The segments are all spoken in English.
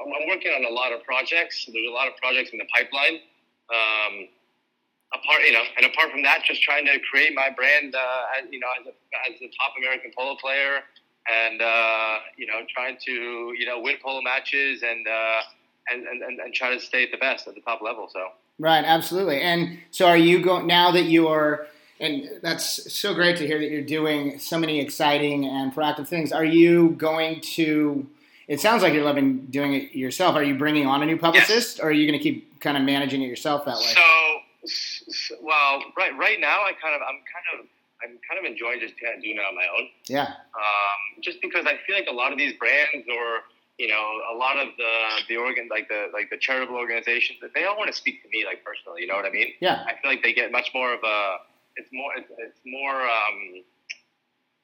I'm working on a lot of projects. There's a lot of projects in the pipeline. Um, apart, you know, and apart from that, just trying to create my brand, uh, as, you know, as a, as a top American polo player, and uh, you know, trying to you know win polo matches and, uh, and and and try to stay at the best at the top level. So right, absolutely. And so, are you going now that you are? And that's so great to hear that you're doing so many exciting and proactive things. Are you going to? It sounds like you're loving doing it yourself. Are you bringing on a new publicist, yes. or are you going to keep kind of managing it yourself that way? So, well, right right now, I kind of I'm kind of I'm kind of enjoying just kind of doing it on my own. Yeah. Um, just because I feel like a lot of these brands or you know a lot of the the organ like the like the charitable organizations they all want to speak to me like personally. You know what I mean? Yeah. I feel like they get much more of a it's more it's, it's more um,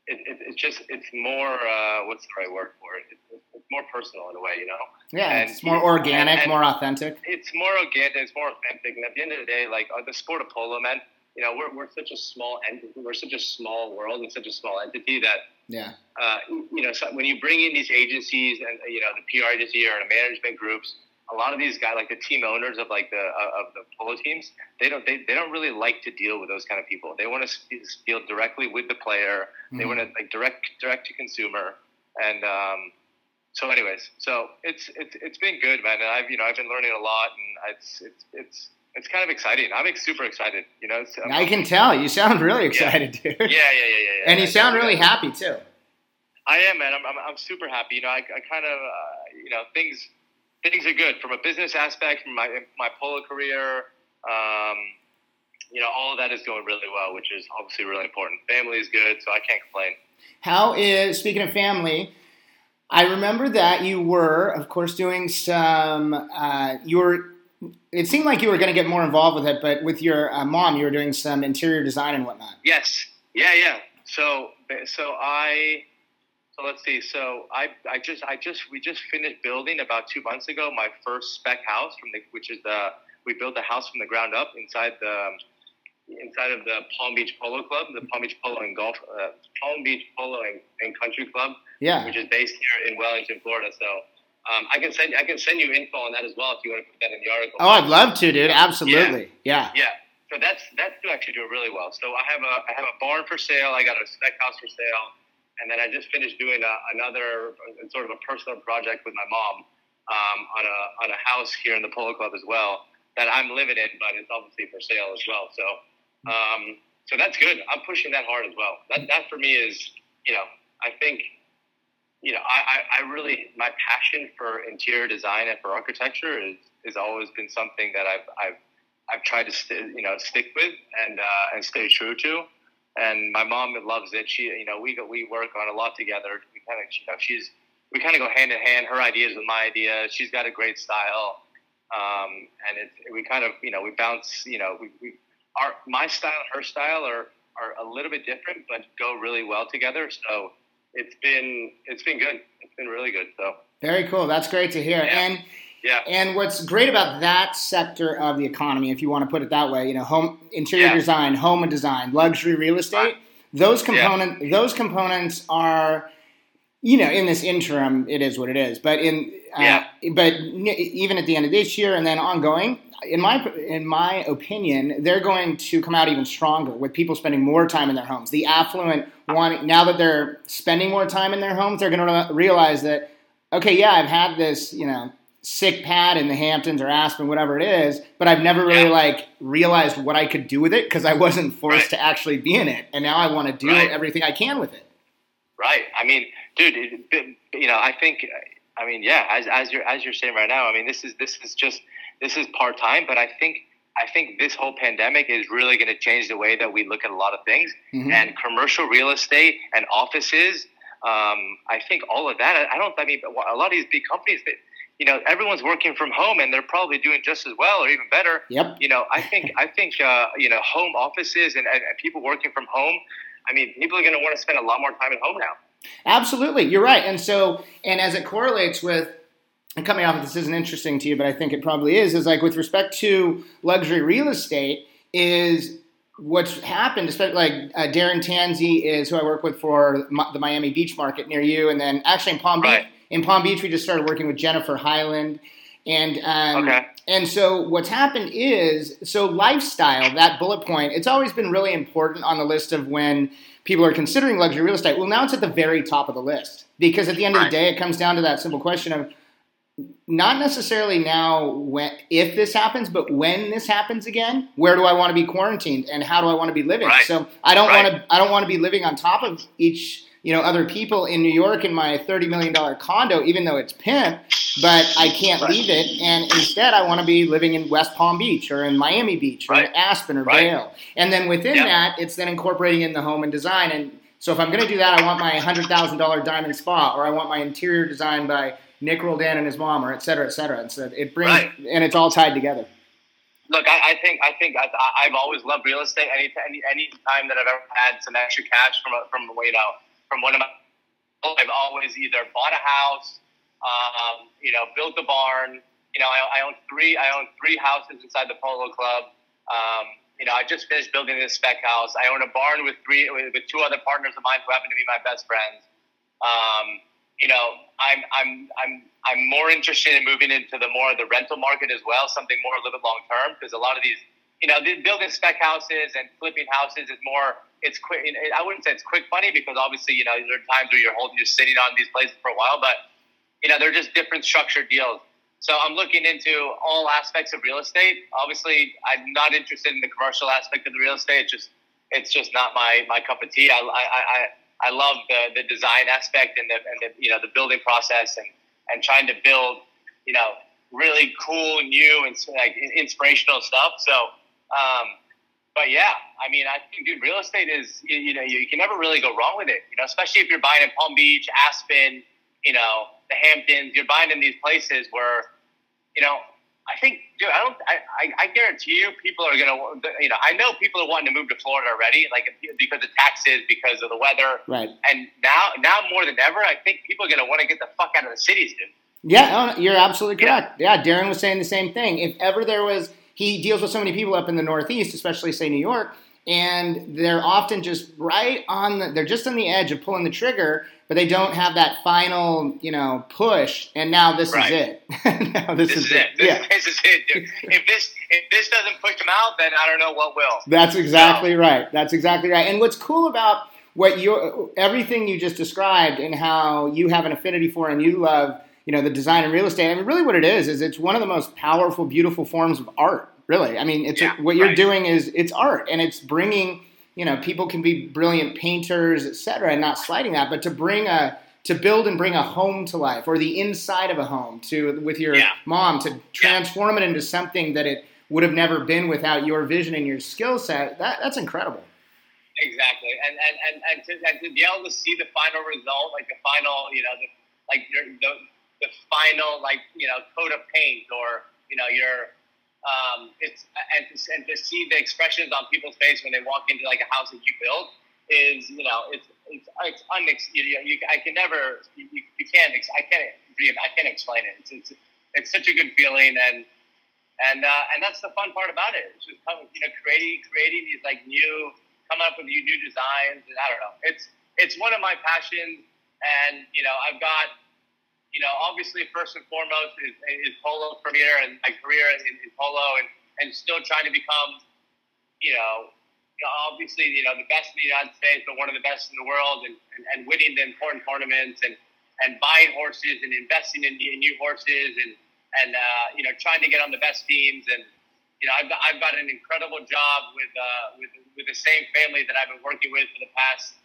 it, it, it's just it's more uh, what's the right word for it? It's, it's, more personal in a way, you know. Yeah, and, it's more organic, and, and more authentic. It's more organic. It's more authentic. And at the end of the day, like uh, the sport of polo, man, you know, we're, we're such a small entity. We're such a small world and such a small entity that yeah, uh, you know, so when you bring in these agencies and you know the PR agency or the management groups, a lot of these guys, like the team owners of like the uh, of the polo teams, they don't they, they don't really like to deal with those kind of people. They want to deal directly with the player. Mm-hmm. They want to like direct direct to consumer. And um, so, anyways, so it's it's it's been good, man. And I've you know I've been learning a lot, and it's it's it's it's kind of exciting. I'm super excited. You know, I can tell you sound really excited, yeah. dude. Yeah, yeah, yeah, yeah. And you sound really happy too. I am, man. I'm, I'm, I'm super happy. You know, I, I kind of, uh, you know, things things are good from a business aspect, from my my polo career. Um, you know, all of that is going really well, which is obviously really important. Family is good, so I can't complain. How is speaking of family? I remember that you were, of course, doing some. Uh, you were. It seemed like you were going to get more involved with it, but with your uh, mom, you were doing some interior design and whatnot. Yes. Yeah. Yeah. So, so I so let's see. So I, I just I just we just finished building about two months ago my first spec house from the which is the we built a house from the ground up inside the inside of the Palm Beach Polo Club, the Palm Beach Polo and Golf uh, Palm Beach Polo and, and, Country Club, yeah, which is based here in Wellington, Florida. So um, I can send I can send you info on that as well if you want to put that in the article. Oh, I'd love to, dude. Absolutely, yeah. yeah. yeah. So that's that's actually doing really well. So I have a I have a barn for sale. I got a spec house for sale. And then I just finished doing a, another sort of a personal project with my mom um, on a on a house here in the Polo Club as well that I'm living in, but it's obviously for sale as well. So um, so that's good. I'm pushing that hard as well. That that for me is you know I think you know I, I, really my passion for interior design and for architecture is has always been something that I've I've I've tried to st- you know stick with and uh, and stay true to and my mom loves it. She, you know, we go, we work on a lot together. We kind of, you know, she's we kind of go hand in hand. Her ideas with my ideas. She's got a great style, um, and it we kind of, you know, we bounce. You know, we, we our my style and her style are are a little bit different, but go really well together. So it's been it's been good. It's been really good. So very cool. That's great to hear. Yeah. And yeah. And what's great about that sector of the economy, if you want to put it that way, you know, home interior yeah. design, home and design, luxury real estate, those component yeah. those components are you know, in this interim, it is what it is. But in uh, yeah. but even at the end of this year and then ongoing, in my in my opinion, they're going to come out even stronger with people spending more time in their homes. The affluent wanting now that they're spending more time in their homes, they're going to realize that okay, yeah, I've had this, you know, sick pad in the Hamptons or Aspen, whatever it is, but I've never really yeah. like realized what I could do with it because I wasn't forced right. to actually be in it, and now I want to do right. everything I can with it. Right. I mean, dude, it, you know, I think, I mean, yeah, as, as you're as you're saying right now, I mean, this is this is just this is part time, but I think. I think this whole pandemic is really going to change the way that we look at a lot of things. Mm-hmm. And commercial real estate and offices, um, I think all of that. I don't. I mean, a lot of these big companies that you know everyone's working from home and they're probably doing just as well or even better. Yep. You know i think i think uh, you know home offices and, and, and people working from home i mean people are going to want to spend a lot more time at home now. Absolutely. You're right. And so and as it correlates with and coming off of this isn't interesting to you but i think it probably is is like with respect to luxury real estate is what's happened, especially like uh, Darren Tanzi is who I work with for the Miami Beach market near you, and then actually in Palm Beach, right. In Palm Beach, we just started working with Jennifer Highland. And um, okay. and so what's happened is so lifestyle that bullet point it's always been really important on the list of when people are considering luxury real estate. Well, now it's at the very top of the list because at the end right. of the day, it comes down to that simple question of not necessarily now when if this happens, but when this happens again, where do I want to be quarantined and how do I want to be living? Right. So I don't right. want to I don't want to be living on top of each you know other people in New York in my thirty million dollar condo, even though it's pimp, but I can't right. leave it. And instead, I want to be living in West Palm Beach or in Miami Beach or in Aspen or Vail. And then within that, it's then incorporating in the home and design. And so if I'm going to do that, I want my hundred thousand dollar diamond spa, or I want my interior design by Nick Roldan and his mom, or et cetera, et cetera. And so it brings, right. and it's all tied together. Look, I, I think I think I, have always loved real estate. Any, any any time that I've ever had some extra cash from a, from you know from one of my, I've always either bought a house, um, you know, built a barn. You know, I, I own three I own three houses inside the Polo Club. Um, you know, I just finished building this spec house. I own a barn with three with, with two other partners of mine who happen to be my best friends. Um, you know, I'm I'm I'm I'm more interested in moving into the more of the rental market as well, something more a little bit long term because a lot of these, you know, building spec houses and flipping houses is more. It's quick. I wouldn't say it's quick money because obviously, you know, there are times where you're holding, you're sitting on these places for a while, but you know, they're just different structured deals. So I'm looking into all aspects of real estate. Obviously, I'm not interested in the commercial aspect of the real estate. It's just it's just not my my cup of tea. I I, I I love the, the design aspect and the, and the you know the building process and, and trying to build you know really cool new and like inspirational stuff. So, um, but yeah, I mean, I think dude, real estate is you, you know you, you, can never really go wrong with it. You know, especially if you're buying in Palm Beach, Aspen, you know, the Hamptons. You're buying in these places where you know I think, dude, I don't, I, I, I guarantee you, people are gonna, you know, I know people are wanting to move to Florida already, like because of taxes, because of the weather, right? And now, now more than ever, I think people are gonna want to get the fuck out of the cities, dude. Yeah, you're absolutely correct. Yeah. yeah, Darren was saying the same thing. If ever there was, he deals with so many people up in the Northeast, especially say New York, and they're often just right on the, they're just on the edge of pulling the trigger but they don't have that final, you know, push. And now this right. is it. now this, this is, is, it. This, yeah. this is it. Dude. if this if this doesn't push them out, then I don't know what will. That's exactly so. right. That's exactly right. And what's cool about what you everything you just described and how you have an affinity for and you love, you know, the design and real estate. I mean, really, what it is is it's one of the most powerful, beautiful forms of art. Really, I mean, it's yeah, what you're right. doing is it's art, and it's bringing you know, people can be brilliant painters, et cetera, and not slighting that, but to bring a to build and bring a home to life or the inside of a home to with your yeah. mom to transform yeah. it into something that it would have never been without your vision and your skill set that that's incredible exactly and and and, and, to, and to be able to see the final result like the final you know the, like your, the, the final like you know coat of paint or you know your um, it's and to, and to see the expressions on people's face when they walk into like a house that you built is you know it's it's, it's unex- you, you, I can never you, you can't I can't I can't explain it. It's, it's it's such a good feeling and and uh, and that's the fun part about it. It's just coming, you know creating creating these like new coming up with new new designs and I don't know. It's it's one of my passions and you know I've got you know, obviously first and foremost is, is polo career and my career in, in polo and, and still trying to become, you know, obviously, you know, the best in the United States, but one of the best in the world and, and, and winning the important tournaments and, and buying horses and investing in, in new horses and, and uh, you know, trying to get on the best teams. And, you know, I've I've got an incredible job with, uh, with, with the same family that I've been working with for the past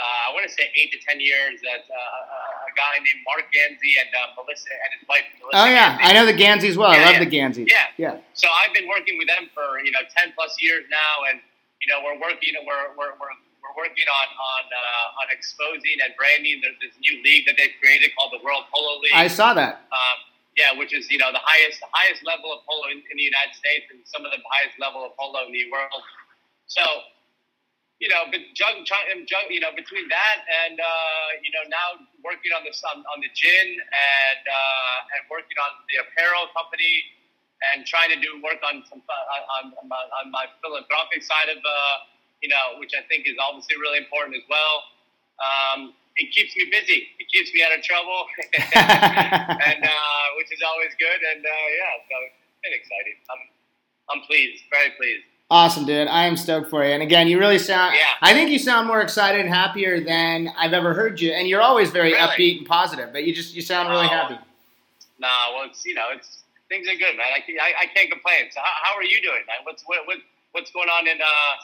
I want to say eight to ten years. That uh, uh, a guy named Mark Ganzi and uh, Melissa and his wife. Melissa oh yeah. I know the Ganzi as well. Yeah, I love yeah. the Ganzi. Yeah, yeah. So I've been working with them for you know ten plus years now, and you know we're working we're we're, we're we're working on on uh, on exposing and branding There's this new league that they've created called the World Polo League. I saw that. Um, yeah, which is you know the highest the highest level of polo in, in the United States and some of the highest level of polo in the world. So you know, but jug, jug, you know, between that and uh, you know now working on the on, on the gin and uh, and working on the apparel company and trying to do work on some uh, on, on, my, on my philanthropic side of uh, you know, which I think is obviously really important as well. Um, it keeps me busy. It keeps me out of trouble, and uh, which is always good. And uh, yeah, so it's been exciting. I'm I'm pleased, very pleased. Awesome, dude. I am stoked for you. And again, you really sound. Yeah. I think you sound more excited and happier than I've ever heard you. And you're always very Really? upbeat and positive, but you just you sound really Oh. happy. Nah, well, it's you know, it's things are good, man. I, I, I can't complain. So how, how are you doing, man? What's what, what what's going on in uh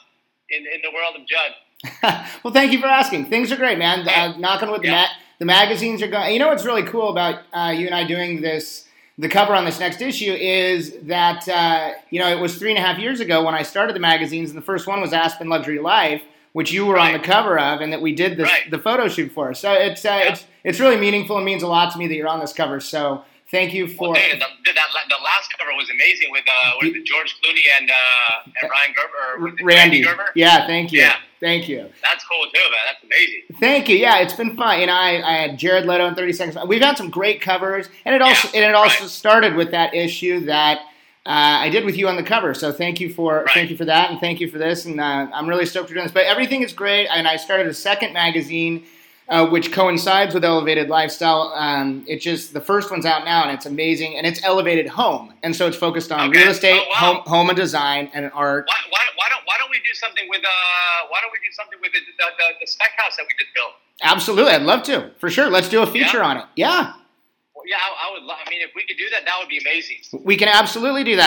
in, in the world of Judd? well, thank you for asking. Things are great, man. Uh, knocking with the Yeah. ma- the magazines are going. You know what's really cool about uh, you and I doing this? The cover on this next issue is that uh, you know it was three and a half years ago when I started the magazines, and the first one was Aspen Luxury Life, which you were on the cover of, and that we did this, Right. the photo shoot for. So it's uh, Yeah. it's it's really meaningful and means a lot to me that you're on this cover. So thank you for. Well, dude, the, the, that, the last cover was amazing with uh, with George Clooney and uh, and Ryan Gerber. It Rande, Gerber. yeah, thank you, Yeah. thank you. That's cool too, man. That's amazing. Thank you. Yeah, it's been fun. You know, I, I had Jared Leto in 30 Seconds. We've had some great covers, and it also and it also right. started with that issue that uh, I did with you on the cover. So thank you for Right. thank you for that, and thank you for this. And uh, I'm really stoked for doing this. But everything is great, and I started a second magazine. Uh, which coincides with Elevated Lifestyle. Um, it's just the first one's out now, and it's amazing, and it's Elevated Home, and so it's focused on Okay. real estate, Oh, wow. home, home and design, and art. Why, why, why don't why don't we do something with uh why don't we do something with the the, the, the spec house that we just built? Absolutely, I'd love to, for sure. Let's do a feature Yeah? on it. Yeah, Well, yeah, I, I would. lo- I mean, if we could do that, that would be amazing. we can absolutely do that.